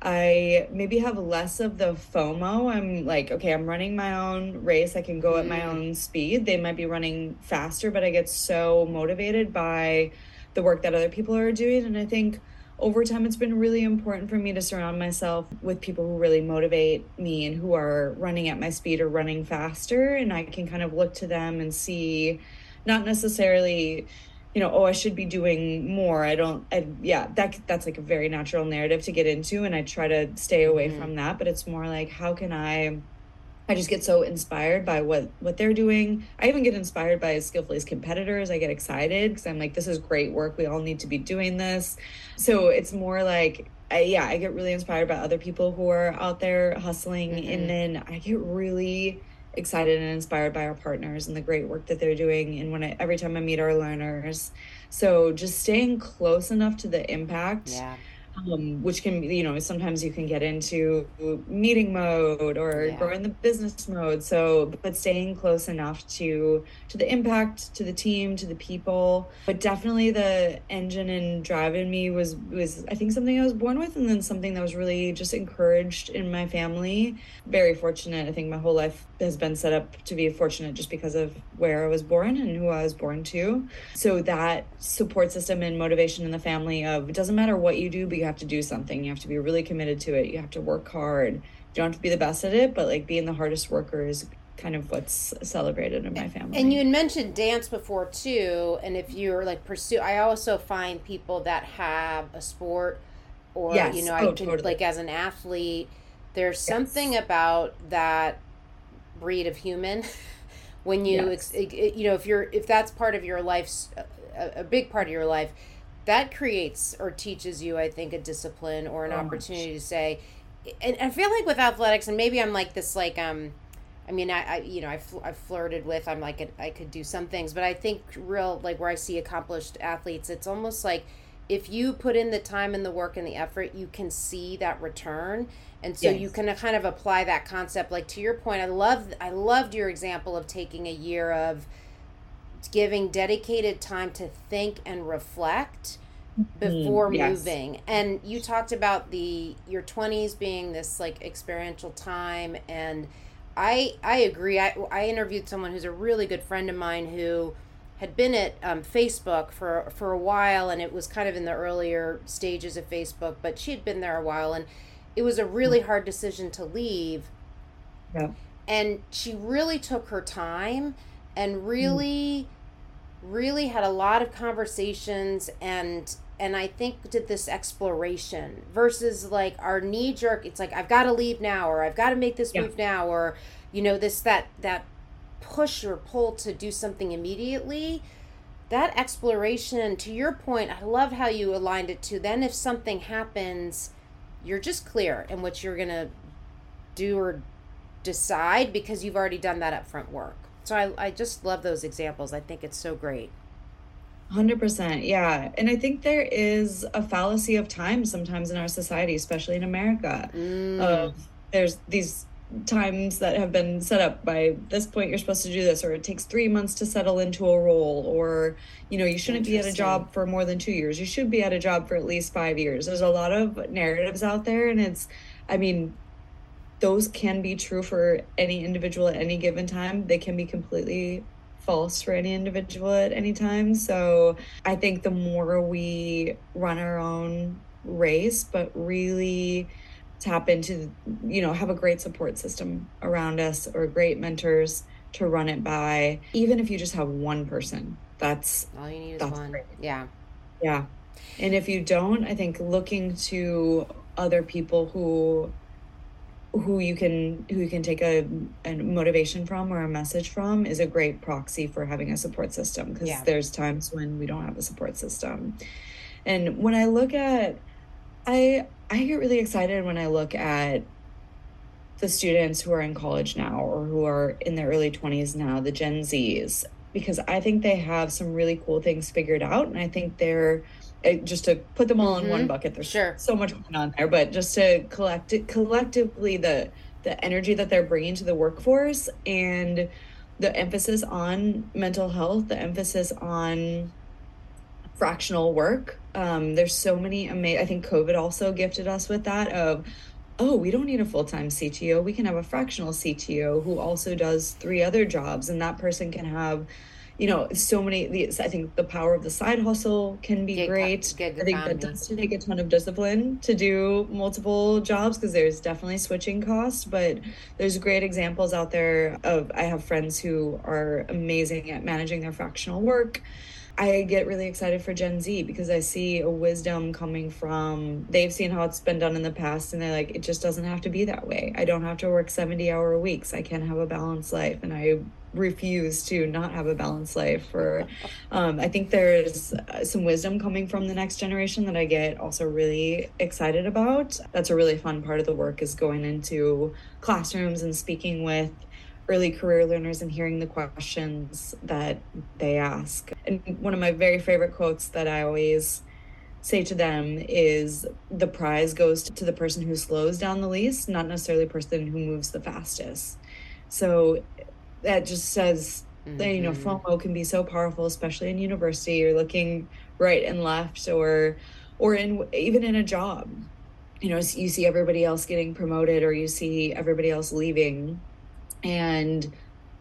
I maybe have less of the FOMO. I'm like, okay, I'm running my own race. I can go at my mm. own speed. They might be running faster, but I get so motivated by the work that other people are doing, and I think over time it's been really important for me to surround myself with people who really motivate me and who are running at my speed or running faster. And i can kind of look to them and see not necessarily you know oh i should be doing more. I don't I, yeah that that's like a very natural narrative to get into and i try to stay away mm-hmm. from that. But it's more like how can i I just get so inspired by what what they're doing. I even get inspired by Skillful.ly's competitors. I get excited because I'm like, this is great work. We all need to be doing this. So it's more like I, yeah, I get really inspired by other people who are out there hustling. Mm-hmm. And then I get really excited and inspired by our partners and the great work that they're doing. And when I, every time I meet our learners, so just staying close enough to the impact. Yeah um, which can you know sometimes you can get into meeting mode or yeah. go in the business mode. So but staying close enough to to the impact to the team to the people. But definitely the engine and drive in me was was i think something i was born with and then something that was really just encouraged in my family. Very fortunate. I think my whole life has been set up to be fortunate just because of where i was born and who i was born to. So that support system and motivation in the family of it doesn't matter what you do but you have to do something. You have to be really committed to it. You have to work hard. You don't have to be the best at it, but like being the hardest worker is kind of what's celebrated in my family. And you had mentioned dance before too. And if you're like pursue, I also find people that have a sport or, yes. you know, I oh, totally. like as an athlete, there's yes. something about that breed of human when you, yes. you know, if you're, if that's part of your life's, a, a big part of your life, that creates or teaches you, I think, a discipline or an oh, opportunity to say, and I feel like with athletics, and maybe I'm like this, like, um, I mean, I, I you know, I've, I've flirted with, I'm like, I could do some things, but I think real, like, where I see accomplished athletes, it's almost like if you put in the time and the work and the effort, you can see that return. And so yes. you can kind of apply that concept. Like to your point, I love, I loved your example of taking a year of, giving dedicated time to think and reflect mm-hmm. before yes. moving and you talked about the your 20s being this like experiential time and i i agree i i interviewed someone who's a really good friend of mine who had been at um, facebook for for a while and it was kind of in the earlier stages of facebook but she had been there a while and it was a really hard decision to leave yeah. and she really took her time and really mm. Really had a lot of conversations and and I think did this exploration versus like our knee jerk it's like I've got to leave now or I've got to make this yeah. move now or you know this that that push or pull to do something immediately that exploration to your point I love how you aligned it to then if something happens you're just clear in what you're going to do or decide because you've already done that upfront work so I, I just love those examples. I think it's so great. 100% yeah and i think there is a fallacy of time sometimes in our society especially in america mm. of there's these times that have been set up by this point you're supposed to do this or it takes three months to settle into a role or you know you shouldn't be at a job for more than two years you should be at a job for at least five years there's a lot of narratives out there and it's i mean those can be true for any individual at any given time. They can be completely false for any individual at any time. So I think the more we run our own race, but really tap into, you know, have a great support system around us or great mentors to run it by, even if you just have one person, that's all you need is one. Great. Yeah. Yeah. And if you don't, I think looking to other people who who you can who you can take a, a motivation from or a message from is a great proxy for having a support system because yeah. there's times when we don't have a support system and when i look at i i get really excited when i look at the students who are in college now or who are in their early 20s now the gen z's because i think they have some really cool things figured out and i think they're it, just to put them all mm-hmm. in one mm-hmm. bucket. There's sure. so much going on there, but just to collect it collectively, the the energy that they're bringing to the workforce and the emphasis on mental health, the emphasis on fractional work. Um, there's so many amazing. I think COVID also gifted us with that of, oh, we don't need a full time CTO. We can have a fractional CTO who also does three other jobs, and that person can have you know, so many. These, I think the power of the side hustle can be great. Gig I think that does take a ton of discipline to do multiple jobs because there's definitely switching costs. But there's great examples out there of. I have friends who are amazing at managing their fractional work. I get really excited for Gen Z because I see a wisdom coming from they've seen how it's been done in the past and they're like, it just doesn't have to be that way. I don't have to work 70 hour weeks. I can have a balanced life. And I refuse to not have a balanced life for um, i think there's uh, some wisdom coming from the next generation that i get also really excited about that's a really fun part of the work is going into classrooms and speaking with early career learners and hearing the questions that they ask. And one of my very favorite quotes that I always say to them is the prize goes to the person who slows down the least, not necessarily the person who moves the fastest. So that just says mm-hmm. that, you know, mm-hmm. FOMO can be so powerful, especially in university. You're looking right and left or or in even in a job. You know, you see everybody else getting promoted or you see everybody else leaving and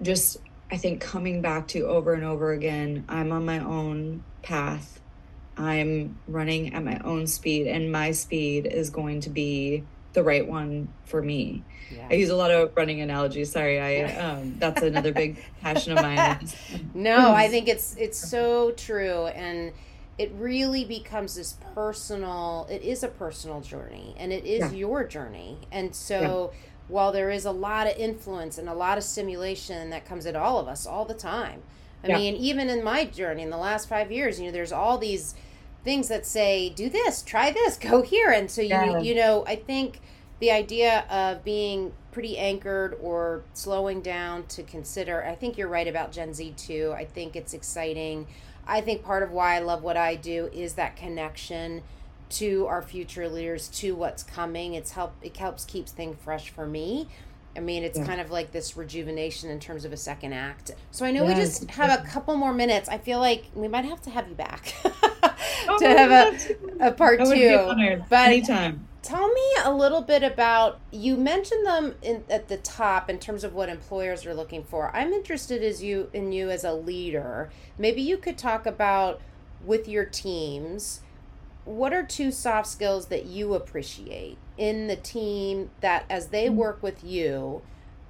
just I think coming back to over and over again, I'm on my own path. I'm running at my own speed, and my speed is going to be the right one for me. Yeah. I use a lot of running analogies. Sorry, I um, that's another big passion of mine. no, I think it's it's so true, and it really becomes this personal. It is a personal journey, and it is yeah. your journey, and so. Yeah while there is a lot of influence and a lot of stimulation that comes at all of us all the time. I yeah. mean, even in my journey in the last five years, you know, there's all these things that say, do this, try this, go here. And so, you, yeah. you know, I think the idea of being pretty anchored or slowing down to consider, I think you're right about Gen Z too. I think it's exciting. I think part of why I love what I do is that connection to our future leaders to what's coming. It's help it helps keeps things fresh for me. I mean it's yeah. kind of like this rejuvenation in terms of a second act. So i know we just have a couple more minutes. I feel like we might have to have you back oh, to have a, a part two. but anytime. tell me a little bit about you mentioned them in, at the top in terms of what employers are looking for. I'm interested as you in you as a leader. Maybe you could talk about with your teams what are two soft skills that you appreciate in the team that as they mm. work with you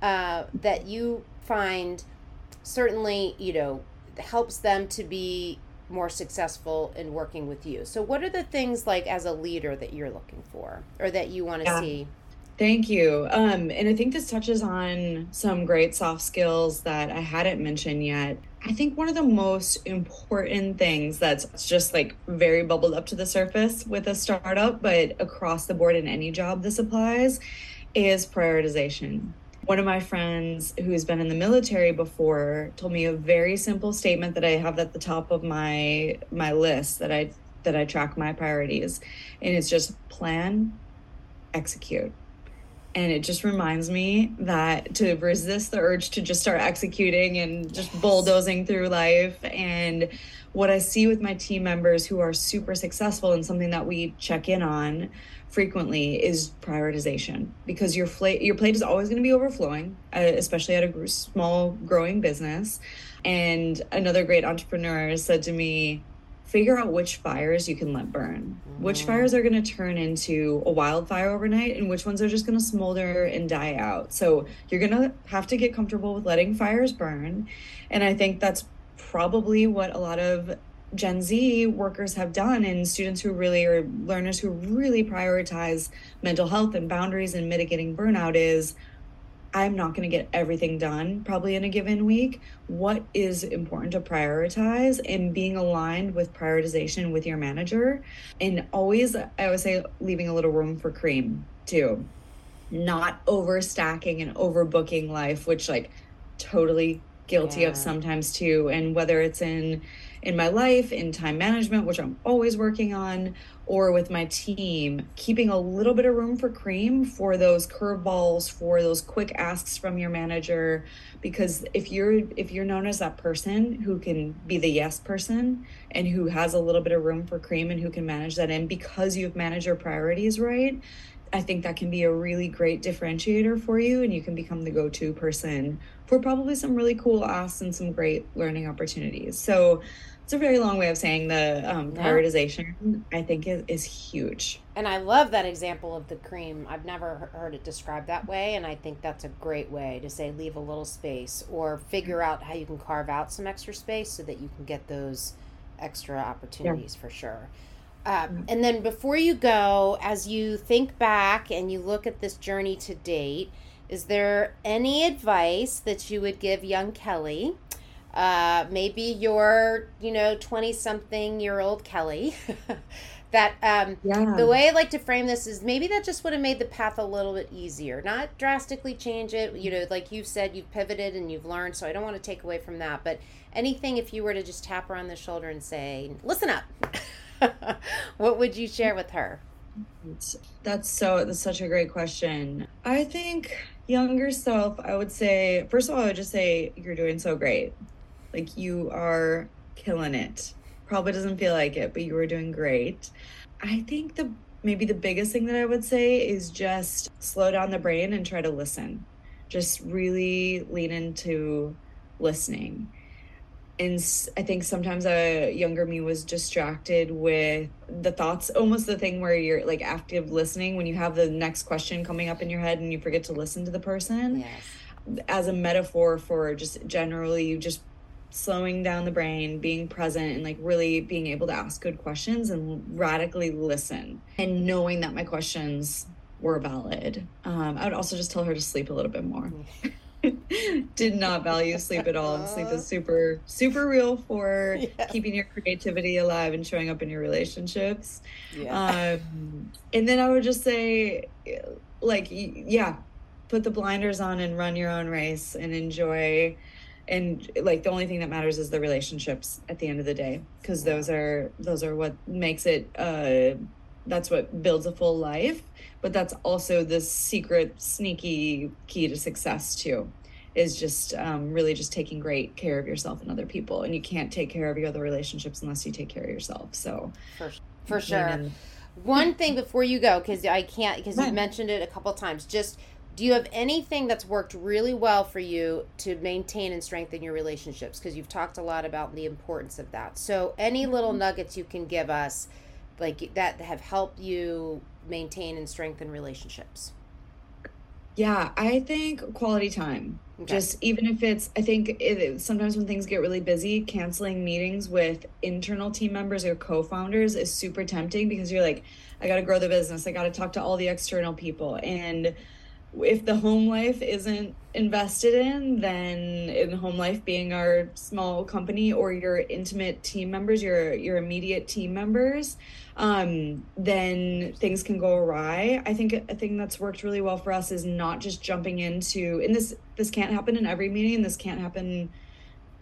uh, that you find certainly you know helps them to be more successful in working with you so what are the things like as a leader that you're looking for or that you want to yeah. see Thank you. Um, and I think this touches on some great soft skills that I hadn't mentioned yet. I think one of the most important things that's just like very bubbled up to the surface with a startup, but across the board in any job this applies, is prioritization. One of my friends who's been in the military before told me a very simple statement that I have at the top of my my list that I that I track my priorities and it's just plan, execute and it just reminds me that to resist the urge to just start executing and just bulldozing through life. And what i see with my team members who are super successful and something that we check in on frequently is prioritization. Because your plate your plate is always going to be overflowing uh, especially at a small growing business. And another great entrepreneur said to me figure out which fires you can let burn. Mm-hmm. Which fires are going to turn into a wildfire overnight and which ones are just going to smolder and die out. So you're going to have to get comfortable with letting fires burn. And I think that's probably what a lot of Gen Z workers have done and students who really are learners who really prioritize mental health and boundaries and mitigating burnout is I'm not going to get everything done probably in a given week. What is important to prioritize and being aligned with prioritization with your manager. And always, I would say, leaving a little room for cream too. Not overstacking and overbooking life, which, like, totally guilty yeah. of sometimes too. And whether it's in, in my life, in time management, which I'm always working on, or with my team, keeping a little bit of room for cream for those curveballs, for those quick asks from your manager. Because if you're if you're known as that person who can be the yes person and who has a little bit of room for cream and who can manage that in because you've managed your priorities right, I think that can be a really great differentiator for you, and you can become the go to person for probably some really cool asks and some great learning opportunities. So it's a very long way of saying the um, prioritization yeah. i think is, is huge and i love that example of the cream i've never heard it described that way and i think that's a great way to say leave a little space or figure out how you can carve out some extra space so that you can get those extra opportunities yeah. for sure. Um, and then before you go, as you think back and you look at this journey to date, is there any advice that you would give young Kelly? Uh, maybe your, you know, 20 something year old Kelly. that um, yeah. the way I like to frame this is maybe that just would have made the path a little bit easier. Not drastically change it. You know, like you said, you've pivoted and you've learned. So I don't want to take away from that. But anything, if you were to just tap her on the shoulder and say, listen up, what would you share with her? That's so, that's such a great question. I think younger self, I would say, first of all, I would just say, you're doing so great. Like you are killing it probably doesn't feel like it, but you are doing great. I think the maybe the biggest thing that I would say is just slow down the brain and try to listen. Just really lean into listening. And I think sometimes a younger me was distracted with the thoughts, almost the thing where you're like active listening when you have the next question coming up in your head and you forget to listen to the person. Yes. As a metaphor for just generally, you just slowing down the brain, being present, and like really being able to ask good questions and radically listen and knowing that my questions were valid. Um, I would also just tell her to sleep a little bit more. Did not value sleep at all. And sleep is super, super real for yeah. keeping your creativity alive and showing up in your relationships. Yeah. Um, and then I would just say, like, yeah, put the blinders on and run your own race and enjoy and like the only thing that matters is the relationships at the end of the day because those are those are what makes it uh that's what builds a full life but that's also the secret sneaky key to success too is just um, really just taking great care of yourself and other people and you can't take care of your other relationships unless you take care of yourself so for, for sure. one thing before you go because i can't because you mentioned it a couple times just do you have anything that's worked really well for you to maintain and strengthen your relationships? Because you've talked a lot about the importance of that. So any little mm-hmm. nuggets you can give us like that have helped you maintain and strengthen relationships? Yeah i think quality time. Okay. just even if it's i think it, sometimes when things get really busy canceling meetings with internal team members or co-founders is super tempting because you're like i got to grow the business. I got to talk to all the external people. And if the home life isn't invested in, then in home life being our small company or your intimate team members, your your immediate team members, um, then things can go awry. I think a thing that's worked really well for us is not just jumping into and this this can't happen in every meeting. This can't happen.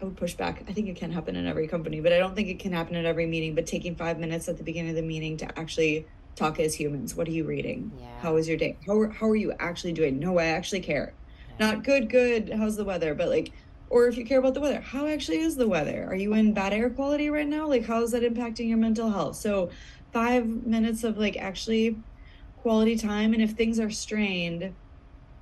I would push back. I think it can happen in every company, but I don't think it can happen at every meeting. But taking five minutes at the beginning of the meeting to actually talk as humans. What are you reading? Yeah. How was your day? How, how are you actually doing? No, I actually care. Yeah. Not good, good. How's the weather? But like, or if you care about the weather, how actually is the weather? Are you in bad air quality right now? Like, how is that impacting your mental health? So, five minutes of like actually quality time. And if things are strained,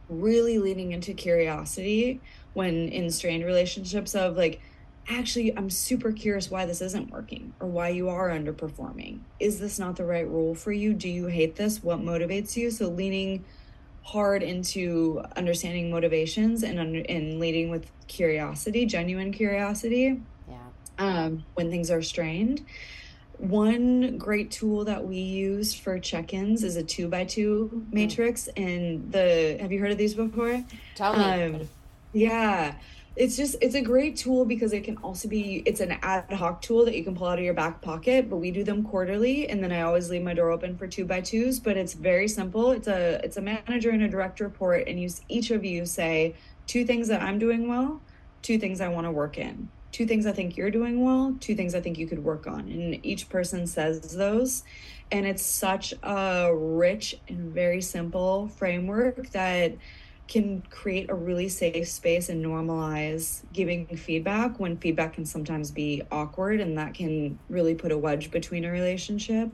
really leaning into curiosity when in strained relationships of like, actually i'm super curious why this isn't working or why you are underperforming. Is this not the right role for you? Do you hate this? What motivates you? So leaning hard into understanding motivations and under, and leading with curiosity genuine curiosity yeah. um, when things are strained. One great tool that we use for check-ins is a two by two mm. matrix and the have you heard of these before? Tell me. Um, yeah it's just it's a great tool because it can also be it's an ad hoc tool that you can pull out of your back pocket but we do them quarterly and then i always leave my door open for two by twos but it's very simple. It's a it's a manager and a direct report and you each of you say two things that i'm doing well two things i want to work in. Two things i think you're doing well two things i think you could work on. And each person says those and it's such a rich and very simple framework that can create a really safe space and normalize giving feedback when feedback can sometimes be awkward and that can really put a wedge between a relationship.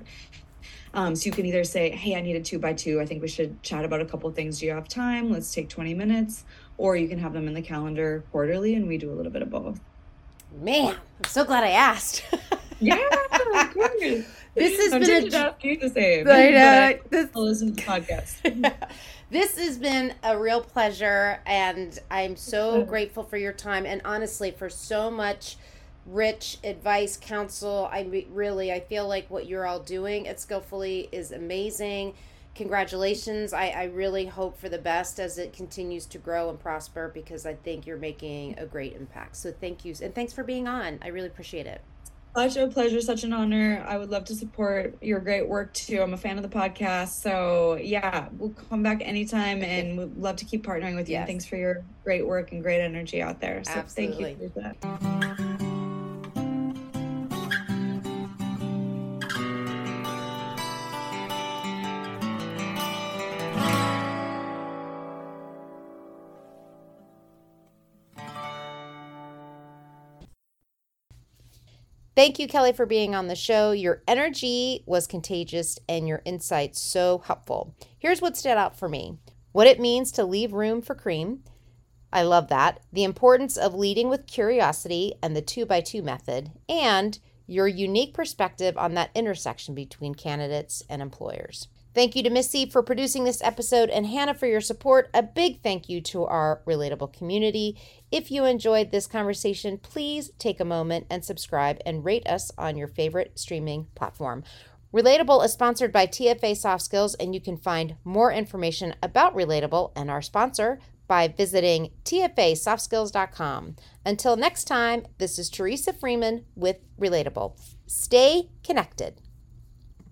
Um, so you can either say, Hey, I need a two by two. I think we should chat about a couple things. Do you have time? Let's take 20 minutes. Or you can have them in the calendar quarterly, and we do a little bit of both. Man, I'm so glad I asked. yeah, of course. This has I'm been a... the same. I know. This... I'll listen to the podcast. this has been a real pleasure and i'm so grateful for your time and honestly for so much rich advice, counsel. I really, I feel like what you're all doing at Skillful.ly is amazing. Congratulations. I, I really hope for the best as it continues to grow and prosper because I think you're making a great impact. So thank you. And thanks for being on. I really appreciate it. Such a pleasure, such an honor. I would love to support your great work too. I'm a fan of the podcast. So, yeah, we'll come back anytime and we'd love to keep partnering with you. Yes. Thanks for your great work and great energy out there. So, Absolutely. thank you for that. Thank you, Kelly, for being on the show. Your energy was contagious and your insights so helpful. Here's what stood out for me what it means to leave room for cream. I love that. The importance of leading with curiosity and the two by two method, and your unique perspective on that intersection between candidates and employers. Thank you to Missy for producing this episode and Hannah for your support. A big thank you to our relatable community. If you enjoyed this conversation, please take a moment and subscribe and rate us on your favorite streaming platform. Relatable is sponsored by TFA Soft Skills, and you can find more information about Relatable and our sponsor by visiting tfasoftskills.com. Until next time, this is Teresa Freeman with Relatable. Stay connected.